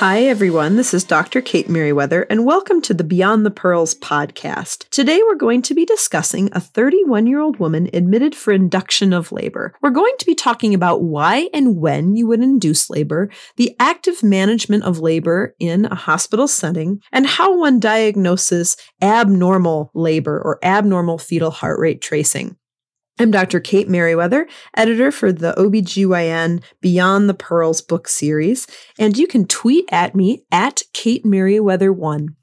Hi, everyone. This is Dr. Kate Meriwether, and welcome to the Beyond the Pearls podcast. Today, we're going to be discussing a 31 year old woman admitted for induction of labor. We're going to be talking about why and when you would induce labor, the active management of labor in a hospital setting, and how one diagnoses abnormal labor or abnormal fetal heart rate tracing. I'm Dr. Kate Meriwether, editor for the OBGYN Beyond the Pearls book series, and you can tweet at me at Kate Meriwether1.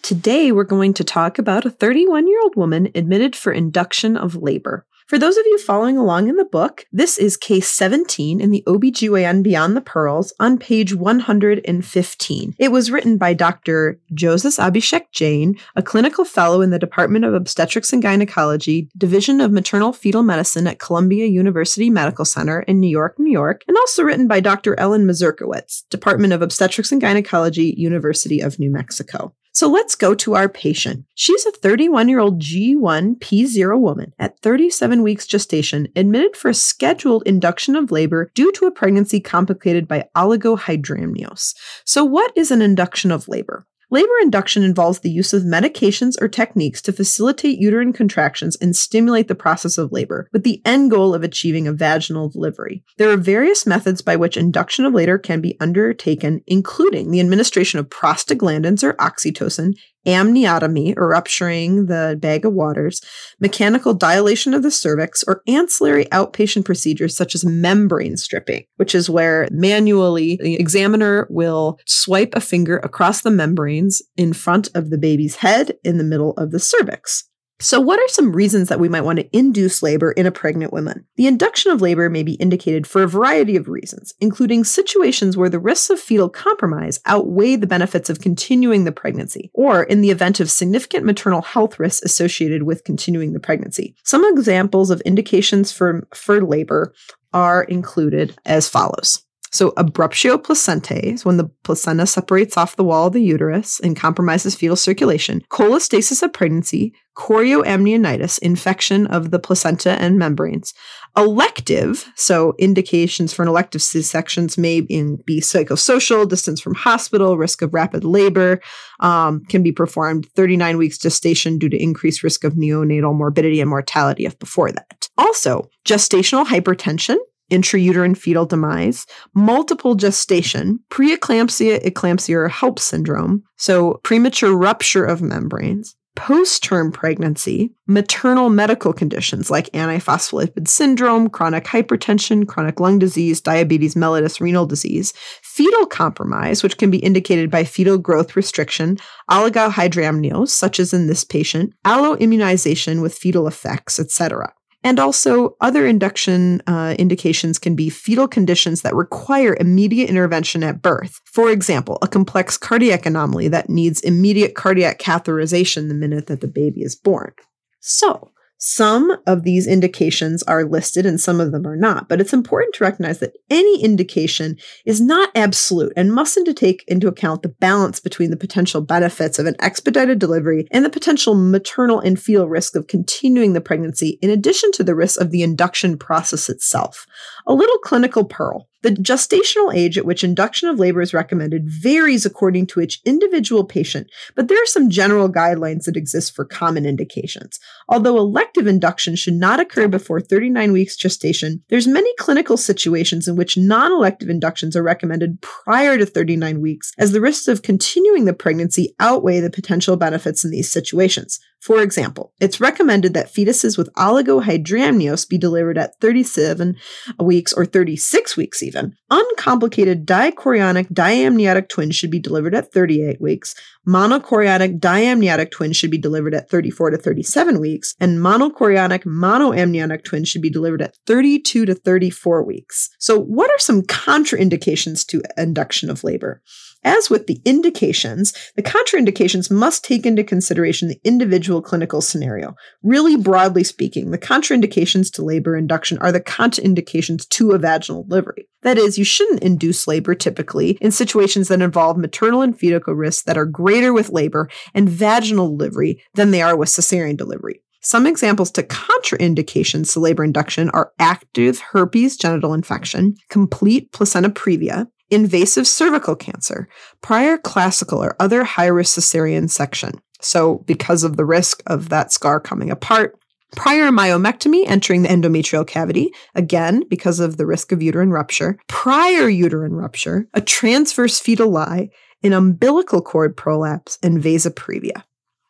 Today, we're going to talk about a 31 year old woman admitted for induction of labor. For those of you following along in the book, this is case 17 in the OBGYN Beyond the Pearls on page 115. It was written by Dr. Joseph Abhishek Jain, a clinical fellow in the Department of Obstetrics and Gynecology, Division of Maternal Fetal Medicine at Columbia University Medical Center in New York, New York, and also written by Dr. Ellen Mazurkiewicz, Department of Obstetrics and Gynecology, University of New Mexico. So let's go to our patient. She's a 31 year old G1P0 woman at 37 weeks gestation, admitted for a scheduled induction of labor due to a pregnancy complicated by oligohydramnios. So, what is an induction of labor? Labor induction involves the use of medications or techniques to facilitate uterine contractions and stimulate the process of labor, with the end goal of achieving a vaginal delivery. There are various methods by which induction of labor can be undertaken, including the administration of prostaglandins or oxytocin, amniotomy or rupturing the bag of waters, mechanical dilation of the cervix, or ancillary outpatient procedures such as membrane stripping, which is where manually the examiner will swipe a finger across the membranes in front of the baby's head in the middle of the cervix. So, what are some reasons that we might want to induce labor in a pregnant woman? The induction of labor may be indicated for a variety of reasons, including situations where the risks of fetal compromise outweigh the benefits of continuing the pregnancy, or in the event of significant maternal health risks associated with continuing the pregnancy. Some examples of indications for, for labor are included as follows. So abruptio placentae is when the placenta separates off the wall of the uterus and compromises fetal circulation. Cholestasis of pregnancy, chorioamnionitis, infection of the placenta and membranes. Elective, so indications for an elective C-sections may be psychosocial, distance from hospital, risk of rapid labor, um, can be performed 39 weeks gestation due to increased risk of neonatal morbidity and mortality if before that. Also, gestational hypertension, intrauterine fetal demise, multiple gestation, preeclampsia, eclampsia, or HELLP syndrome, so premature rupture of membranes, post term pregnancy, maternal medical conditions like antiphospholipid syndrome, chronic hypertension, chronic lung disease, diabetes mellitus, renal disease, fetal compromise, which can be indicated by fetal growth restriction, oligohydramnios, such as in this patient, alloimmunization with fetal effects, etc. And also, other induction uh, indications can be fetal conditions that require immediate intervention at birth. For example, a complex cardiac anomaly that needs immediate cardiac catheterization the minute that the baby is born. So, some of these indications are listed and some of them are not, but it's important to recognize that any indication is not absolute and mustn't take into account the balance between the potential benefits of an expedited delivery and the potential maternal and fetal risk of continuing the pregnancy, in addition to the risk of the induction process itself. A little clinical pearl. The gestational age at which induction of labor is recommended varies according to each individual patient, but there are some general guidelines that exist for common indications. Although elective induction should not occur before 39 weeks gestation, there's many clinical situations in which non-elective inductions are recommended prior to 39 weeks, as the risks of continuing the pregnancy outweigh the potential benefits in these situations. For example, it's recommended that fetuses with oligohydramnios be delivered at 37 weeks or 36 weeks even. Uncomplicated dichorionic diamniotic twins should be delivered at 38 weeks. Monochorionic diamniotic twins should be delivered at 34 to 37 weeks. And monochorionic monoamniotic twins should be delivered at 32 to 34 weeks. So what are some contraindications to induction of labor? As with the indications, the contraindications must take into consideration the individual clinical scenario. Really broadly speaking, the contraindications to labor induction are the contraindications to a vaginal delivery. That is, you shouldn't induce labor typically in situations that involve maternal and fetal risks that are greater with labor and vaginal delivery than they are with cesarean delivery. Some examples to contraindications to labor induction are active herpes genital infection, complete placenta previa, invasive cervical cancer, prior classical or other high risk cesarean section. So, because of the risk of that scar coming apart, prior myomectomy entering the endometrial cavity, again, because of the risk of uterine rupture, prior uterine rupture, a transverse fetal lie, an umbilical cord prolapse, and vasa previa.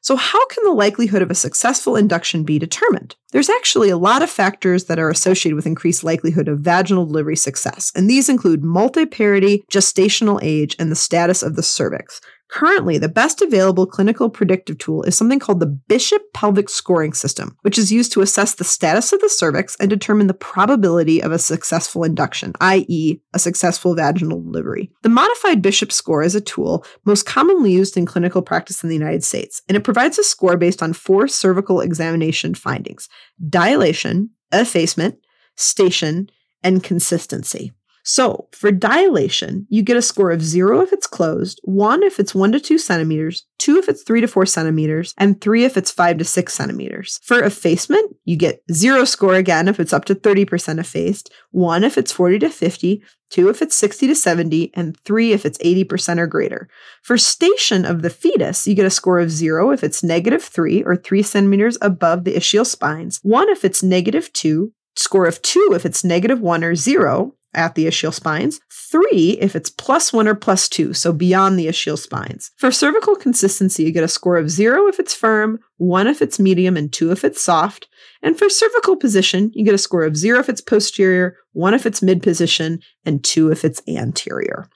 So, how can the likelihood of a successful induction be determined? There's actually a lot of factors that are associated with increased likelihood of vaginal delivery success, and these include multiparity, gestational age, and the status of the cervix. Currently, the best available clinical predictive tool is something called the Bishop Pelvic Scoring System, which is used to assess the status of the cervix and determine the probability of a successful induction, i.e., a successful vaginal delivery. The modified Bishop score is a tool most commonly used in clinical practice in the United States, and it provides a score based on four cervical examination findings dilation, effacement, station, and consistency. So for dilation, you get a score of zero if it's closed, one if it's one to two centimeters, two if it's three to four centimeters, and three if it's five to six centimeters. For effacement, you get zero score again if it's up to 30% effaced, one if it's 40 to 50, two if it's 60 to 70, and three if it's 80% or greater. For station of the fetus, you get a score of zero if it's negative three or three centimeters above the ischial spines, one if it's negative two, score of two if it's negative one or zero, at the ischial spines, three if it's plus one or plus two, so beyond the ischial spines. For cervical consistency, you get a score of zero if it's firm, one if it's medium, and two if it's soft. And for cervical position, you get a score of zero if it's posterior, one if it's mid position, and two if it's anterior.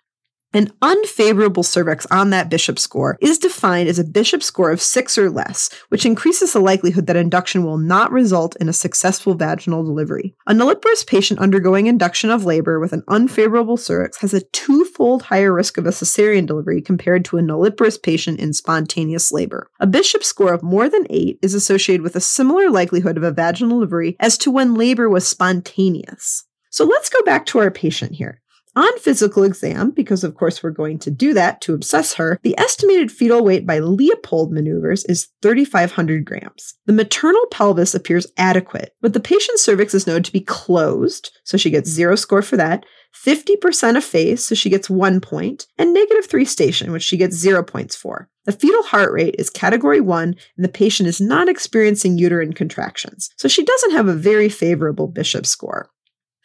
An unfavorable cervix on that bishop score is defined as a bishop score of six or less, which increases the likelihood that induction will not result in a successful vaginal delivery. A nulliparous patient undergoing induction of labor with an unfavorable cervix has a twofold higher risk of a cesarean delivery compared to a nulliparous patient in spontaneous labor. A bishop score of more than eight is associated with a similar likelihood of a vaginal delivery as to when labor was spontaneous. So let's go back to our patient here. On physical exam, because of course we're going to do that to obsess her, the estimated fetal weight by Leopold maneuvers is 3,500 grams. The maternal pelvis appears adequate, but the patient's cervix is known to be closed, so she gets zero score for that. 50% of effaced, so she gets one point, and negative three station, which she gets zero points for. The fetal heart rate is category one, and the patient is not experiencing uterine contractions, so she doesn't have a very favorable Bishop score.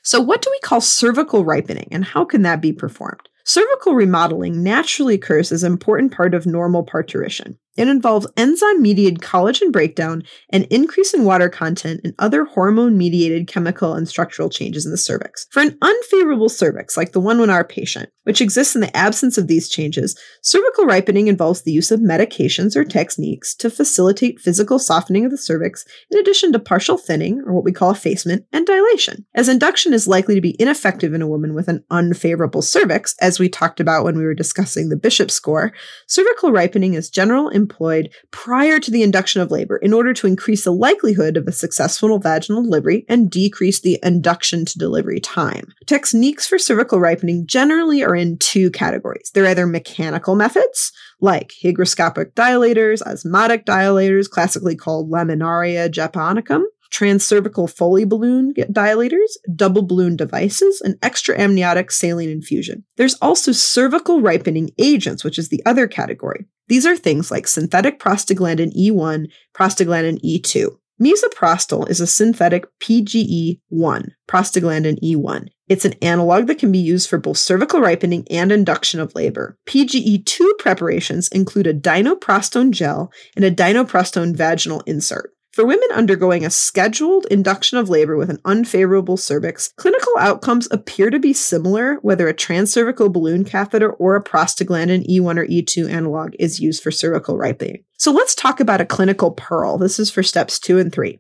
So, what do we call cervical ripening and how can that be performed? Cervical remodeling naturally occurs as an important part of normal parturition. It involves enzyme mediated collagen breakdown and increase in water content and other hormone mediated chemical and structural changes in the cervix. For an unfavorable cervix, like the one in our patient, which exists in the absence of these changes, cervical ripening involves the use of medications or techniques to facilitate physical softening of the cervix, in addition to partial thinning, or what we call effacement, and dilation. As induction is likely to be ineffective in a woman with an unfavorable cervix, as we talked about when we were discussing the Bishop score, cervical ripening is general employed prior to the induction of labor in order to increase the likelihood of a successful vaginal delivery and decrease the induction to delivery time. Techniques for cervical ripening generally are in two categories. They're either mechanical methods, like hygroscopic dilators, osmotic dilators, classically called laminaria japonicum, transcervical Foley balloon dilators, double balloon devices, and extra amniotic saline infusion. There's also cervical ripening agents, which is the other category. These are things like synthetic prostaglandin E1, prostaglandin E2. Misoprostol is a synthetic PGE1, prostaglandin E1. It's an analog that can be used for both cervical ripening and induction of labor. PGE2 preparations include a dinoprostone gel and a dinoprostone vaginal insert. For women undergoing a scheduled induction of labor with an unfavorable cervix, clinical outcomes appear to be similar whether a transcervical balloon catheter or a prostaglandin E1 or E2 analog is used for cervical ripening. So let's talk about a clinical pearl. This is for steps two and three.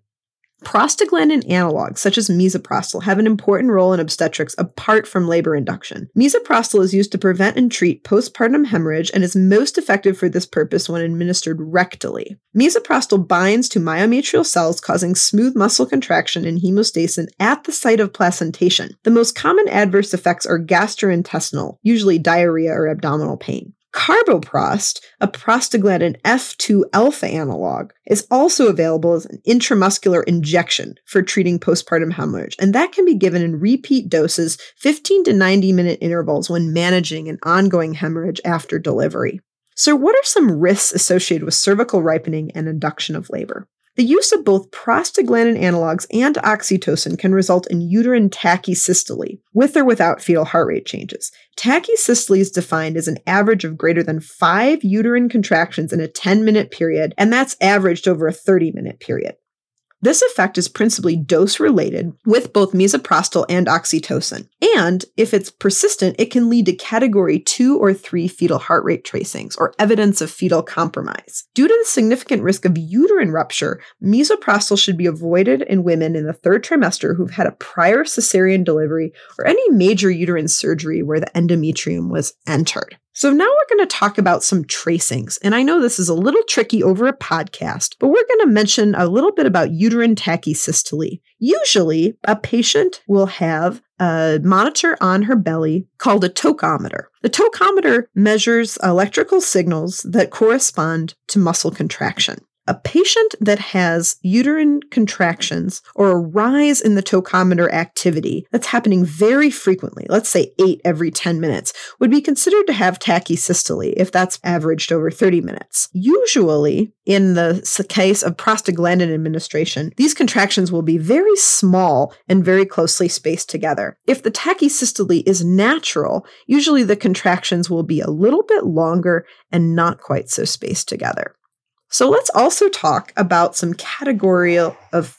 Prostaglandin analogs, such as misoprostol, have an important role in obstetrics apart from labor induction. Misoprostol is used to prevent and treat postpartum hemorrhage and is most effective for this purpose when administered rectally. Misoprostol binds to myometrial cells, causing smooth muscle contraction and hemostasis at the site of placentation. The most common adverse effects are gastrointestinal, usually diarrhea or abdominal pain. Carboprost, a prostaglandin F2 alpha analog, is also available as an intramuscular injection for treating postpartum hemorrhage, and that can be given in repeat doses, 15 to 90 minute intervals when managing an ongoing hemorrhage after delivery. So, what are some risks associated with cervical ripening and induction of labor? The use of both prostaglandin analogs and oxytocin can result in uterine tachysystole, with or without fetal heart rate changes. Tachysystole is defined as an average of greater than five uterine contractions in a 10 minute period, and that's averaged over a 30 minute period. This effect is principally dose related with both misoprostol and oxytocin. And if it's persistent, it can lead to category 2 or 3 fetal heart rate tracings or evidence of fetal compromise. Due to the significant risk of uterine rupture, misoprostol should be avoided in women in the third trimester who've had a prior cesarean delivery or any major uterine surgery where the endometrium was entered. So now we're going to talk about some tracings. And I know this is a little tricky over a podcast, but we're going to mention a little bit about uterine tachysystole. Usually, a patient will have a monitor on her belly called a tocometer. The tocometer measures electrical signals that correspond to muscle contraction. A patient that has uterine contractions or a rise in the tocometer activity that's happening very frequently, let's say eight every 10 minutes, would be considered to have tachysystole if that's averaged over 30 minutes. Usually, in the case of prostaglandin administration, these contractions will be very small and very closely spaced together. If the tachysystole is natural, usually the contractions will be a little bit longer and not quite so spaced together. So let's also talk about some category of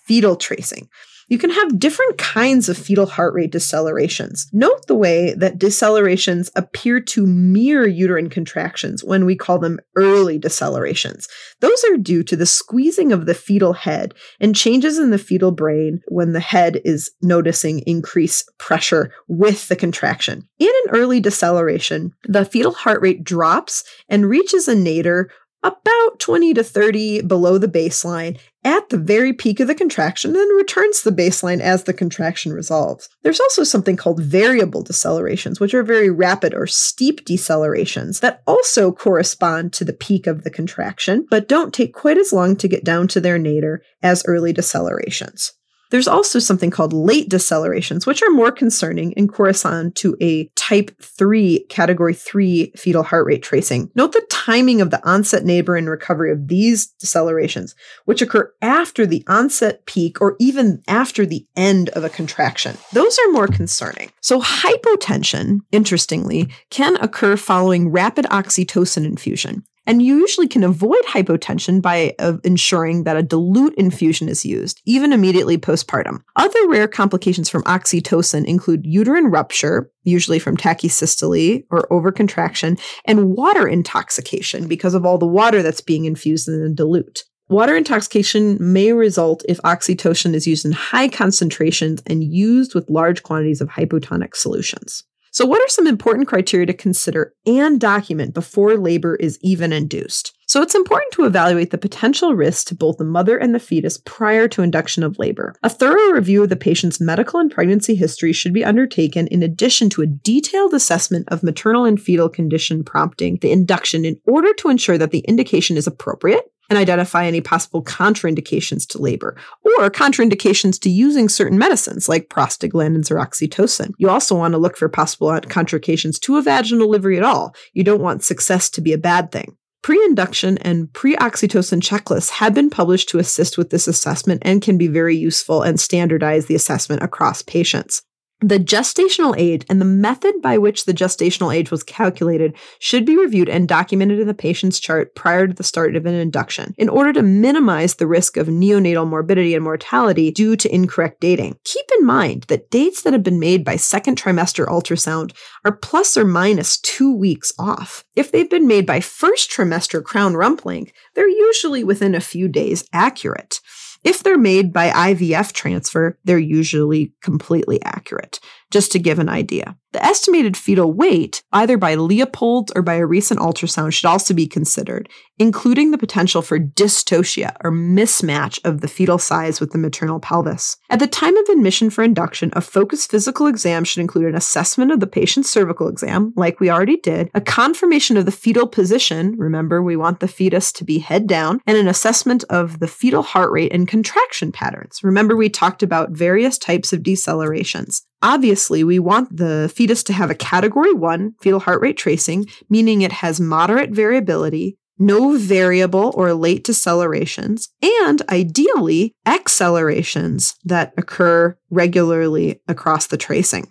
fetal tracing. You can have different kinds of fetal heart rate decelerations. Note the way that decelerations appear to mirror uterine contractions when we call them early decelerations. Those are due to the squeezing of the fetal head and changes in the fetal brain when the head is noticing increased pressure with the contraction. In an early deceleration, the fetal heart rate drops and reaches a nadir about 20 to 30 below the baseline at the very peak of the contraction and returns to the baseline as the contraction resolves. There's also something called variable decelerations, which are very rapid or steep decelerations that also correspond to the peak of the contraction, but don't take quite as long to get down to their nadir as early decelerations. There's also something called late decelerations, which are more concerning and correspond to a type 3, category 3 fetal heart rate tracing. Note the timing of the onset, nadir and recovery of these decelerations, which occur after the onset peak or even after the end of a contraction. Those are more concerning. So, hypotension, interestingly, can occur following rapid oxytocin infusion. And you usually can avoid hypotension by uh, ensuring that a dilute infusion is used, even immediately postpartum. Other rare complications from oxytocin include uterine rupture, usually from tachysystole or overcontraction, and water intoxication because of all the water that's being infused in the dilute. Water intoxication may result if oxytocin is used in high concentrations and used with large quantities of hypotonic solutions. So, what are some important criteria to consider and document before labor is even induced? So, it's important to evaluate the potential risks to both the mother and the fetus prior to induction of labor. A thorough review of the patient's medical and pregnancy history should be undertaken in addition to a detailed assessment of maternal and fetal condition prompting the induction in order to ensure that the indication is appropriate and identify any possible contraindications to labor or contraindications to using certain medicines like prostaglandins or oxytocin. You also want to look for possible contraindications to a vaginal delivery at all. You don't want success to be a bad thing. Pre induction and pre oxytocin checklists have been published to assist with this assessment and can be very useful and standardize the assessment across patients. The gestational age and the method by which the gestational age was calculated should be reviewed and documented in the patient's chart prior to the start of an induction in order to minimize the risk of neonatal morbidity and mortality due to incorrect dating. Keep in mind that dates that have been made by second trimester ultrasound are plus or minus two weeks off. If they've been made by first trimester crown rump length, they're usually within a few days accurate. If they're made by IVF transfer, they're usually completely accurate just to give an idea. The estimated fetal weight, either by Leopold or by a recent ultrasound, should also be considered, including the potential for dystocia or mismatch of the fetal size with the maternal pelvis. At the time of admission for induction, a focused physical exam should include an assessment of the patient's cervical exam, like we already did, a confirmation of the fetal position, remember we want the fetus to be head down, and an assessment of the fetal heart rate and contraction patterns. Remember we talked about various types of decelerations. Obviously, we want the fetus to have a category one fetal heart rate tracing, meaning it has moderate variability, no variable or late decelerations, and ideally accelerations that occur regularly across the tracing.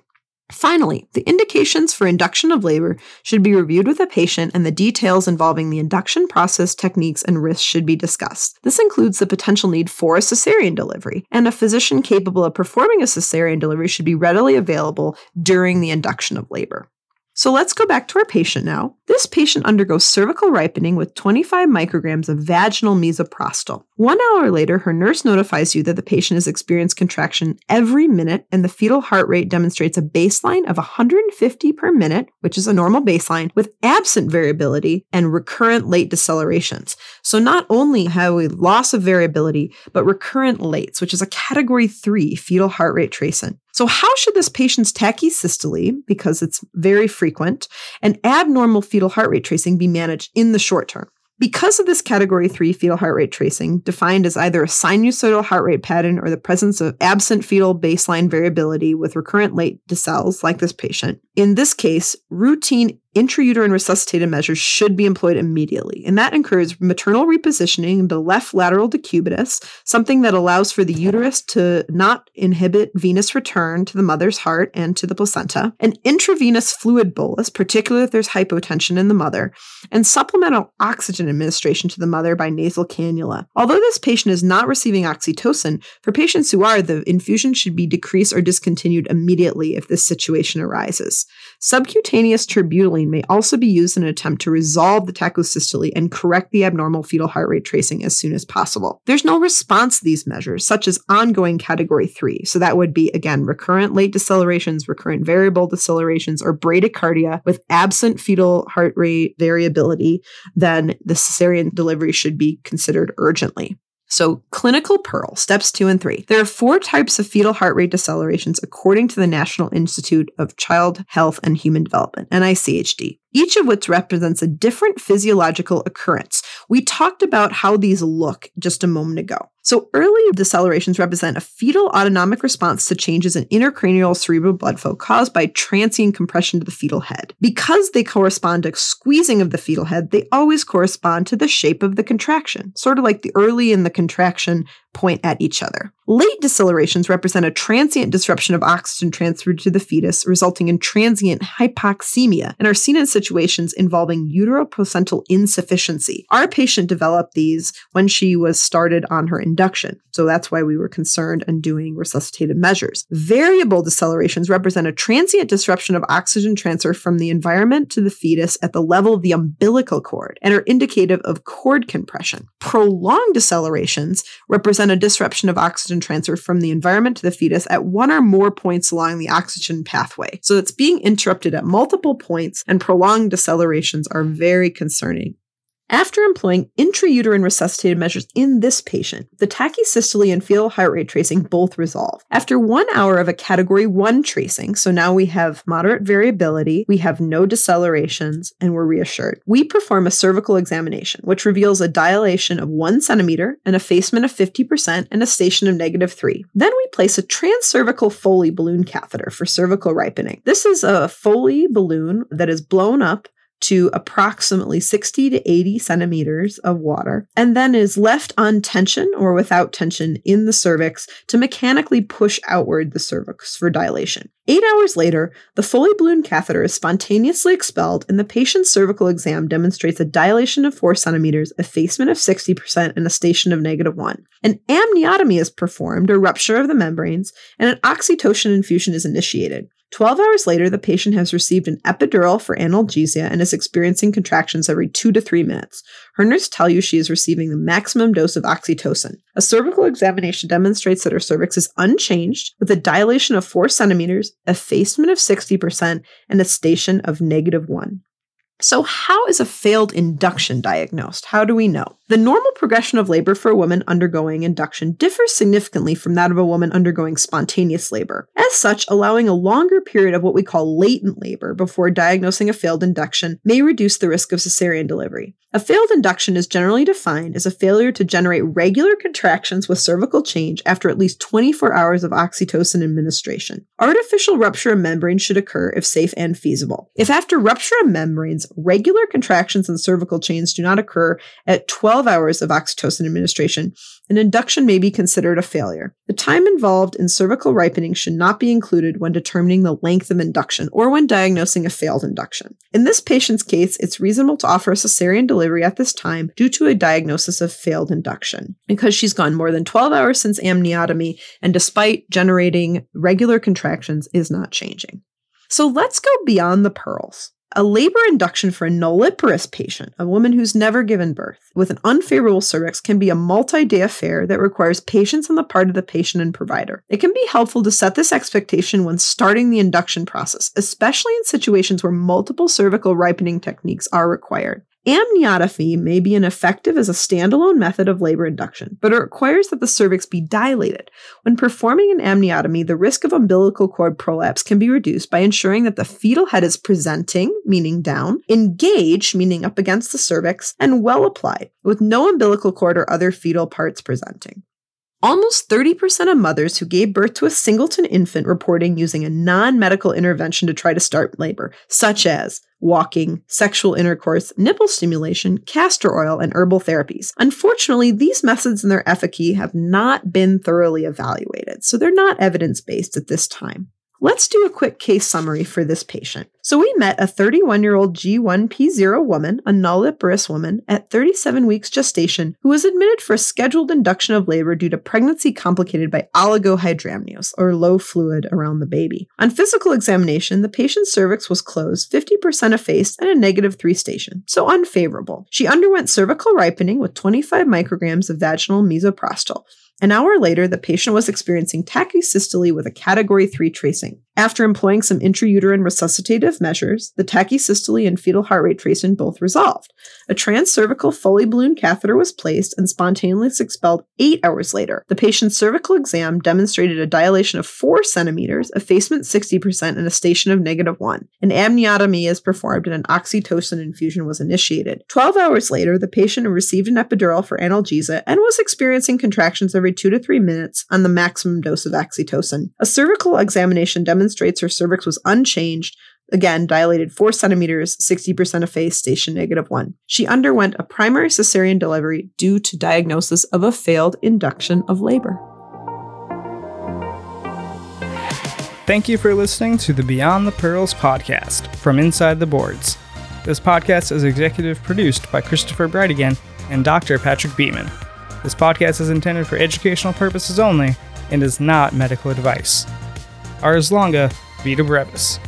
Finally, the indications for induction of labor should be reviewed with a patient and the details involving the induction process, techniques, and risks should be discussed. This includes the potential need for a cesarean delivery, and a physician capable of performing a cesarean delivery should be readily available during the induction of labor. So let's go back to our patient now. This patient undergoes cervical ripening with 25 micrograms of vaginal misoprostol. One hour later, her nurse notifies you that the patient has experienced contraction every minute and the fetal heart rate demonstrates a baseline of 150 per minute, which is a normal baseline, with absent variability and recurrent late decelerations. So not only have we loss of variability, but recurrent lates, which is a category three fetal heart rate tracing. So, how should this patient's tachysystole, because it's very frequent, and abnormal fetal heart rate tracing be managed in the short term? Because of this category 3 fetal heart rate tracing, defined as either a sinusoidal heart rate pattern or the presence of absent fetal baseline variability with recurrent late decels, like this patient, in this case, routine intrauterine resuscitative measures should be employed immediately, and that includes maternal repositioning the left lateral decubitus, something that allows for the uterus to not inhibit venous return to the mother's heart and to the placenta, an intravenous fluid bolus, particularly if there's hypotension in the mother, and supplemental oxygen administration to the mother by nasal cannula. Although this patient is not receiving oxytocin, for patients who are, the infusion should be decreased or discontinued immediately if this situation arises. Subcutaneous terbutaline may also be used in an attempt to resolve the tachysystole and correct the abnormal fetal heart rate tracing as soon as possible. There's no response to these measures, such as ongoing category 3. So that would be, again, recurrent late decelerations, recurrent variable decelerations, or bradycardia with absent fetal heart rate variability, then the cesarean delivery should be considered urgently. So, clinical Pearl, steps two and three. There are four types of fetal heart rate decelerations according to the National Institute of Child Health and Human Development, NICHD each of which represents a different physiological occurrence. We talked about how these look just a moment ago. So, early decelerations represent a fetal autonomic response to changes in intracranial cerebral blood flow caused by transient compression to the fetal head. Because they correspond to squeezing of the fetal head, they always correspond to the shape of the contraction, sort of like the early and the contraction point at each other. Late decelerations represent a transient disruption of oxygen transfer to the fetus, resulting in transient hypoxemia, and are seen in situations involving uteroplacental insufficiency. Our patient developed these when she was started on her induction, so that's why we were concerned and doing resuscitative measures. Variable decelerations represent a transient disruption of oxygen transfer from the environment to the fetus at the level of the umbilical cord and are indicative of cord compression. Prolonged decelerations represent a disruption of oxygen transfer from the environment to the fetus at one or more points along the oxygen pathway. So it's being interrupted at multiple points, and prolonged decelerations are very concerning. After employing intrauterine resuscitative measures in this patient, the tachysystole and fetal heart rate tracing both resolve. After one hour of a category 1 tracing, so now we have moderate variability, we have no decelerations, and we're reassured. We perform a cervical examination, which reveals a dilation of 1 centimeter, an effacement of 50%, and a station of negative 3. Then we place a transcervical Foley balloon catheter for cervical ripening. This is a Foley balloon that is blown up to approximately 60 to 80 centimeters of water and then is left on tension or without tension in the cervix to mechanically push outward the cervix for dilation. Eight hours later, the Foley balloon catheter is spontaneously expelled and the patient's cervical exam demonstrates a dilation of 4 centimeters, effacement of 60%, and a station of negative 1. An amniotomy is performed, a rupture of the membranes, and an oxytocin infusion is initiated. 12 hours later, the patient has received an epidural for analgesia and is experiencing contractions every two to three minutes. Her nurse tell you she is receiving the maximum dose of oxytocin. A cervical examination demonstrates that her cervix is unchanged with a dilation of 4 centimeters, effacement of 60%, and a station of negative 1. So, how is a failed induction diagnosed? How do we know? The normal progression of labor for a woman undergoing induction differs significantly from that of a woman undergoing spontaneous labor. As such, allowing a longer period of what we call latent labor before diagnosing a failed induction may reduce the risk of cesarean delivery. A failed induction is generally defined as a failure to generate regular contractions with cervical change after at least 24 hours of oxytocin administration. Artificial rupture of membranes should occur if safe and feasible. If after rupture of membranes, regular contractions and cervical change do not occur at 12 12 hours of oxytocin administration, an induction may be considered a failure. The time involved in cervical ripening should not be included when determining the length of induction or when diagnosing a failed induction. In this patient's case, it's reasonable to offer a cesarean delivery at this time due to a diagnosis of failed induction. Because she's gone more than 12 hours since amniotomy and despite generating regular contractions is not changing. So let's go beyond the pearls. A labor induction for a nulliparous patient, a woman who's never given birth, with an unfavorable cervix can be a multi day affair that requires patience on the part of the patient and provider. It can be helpful to set this expectation when starting the induction process, especially in situations where multiple cervical ripening techniques are required. Amniotomy may be ineffective as a standalone method of labor induction, but it requires that the cervix be dilated. When performing an amniotomy, the risk of umbilical cord prolapse can be reduced by ensuring that the fetal head is presenting, meaning down, engaged, meaning up against the cervix, and well applied, with no umbilical cord or other fetal parts presenting. Almost 30% of mothers who gave birth to a singleton infant reporting using a non medical intervention to try to start labor, such as walking, sexual intercourse, nipple stimulation, castor oil, and herbal therapies. Unfortunately, these methods and their efficacy have not been thoroughly evaluated, so they're not evidence based at this time. Let's do a quick case summary for this patient. So, we met a 31 year old G1P0 woman, a nulliparous woman, at 37 weeks gestation who was admitted for a scheduled induction of labor due to pregnancy complicated by oligohydramnios, or low fluid around the baby. On physical examination, the patient's cervix was closed, 50% effaced, and a negative 3 station, so unfavorable. She underwent cervical ripening with 25 micrograms of vaginal misoprostol. An hour later, the patient was experiencing tachysystole with a category 3 tracing. After employing some intrauterine resuscitative measures, the tachysystole and fetal heart rate tracing both resolved. A transcervical Foley balloon catheter was placed and spontaneously expelled eight hours later. The patient's cervical exam demonstrated a dilation of 4 centimeters, effacement 60%, and a station of negative 1. An amniotomy is performed and an oxytocin infusion was initiated. 12 hours later, the patient received an epidural for analgesia and was experiencing contractions every 2 to 3 minutes on the maximum dose of oxytocin. A cervical examination demonstrates her cervix was unchanged, again dilated 4 centimeters, 60% of effaced, station negative 1. She underwent a primary cesarean delivery due to diagnosis of a failed induction of labor. Thank you for listening to the Beyond the Pearls podcast from Inside the Boards. This podcast is executive produced by Christopher Brightigan and Dr. Patrick Beeman. This podcast is intended for educational purposes only and is not medical advice. Ars longa, vita brevis.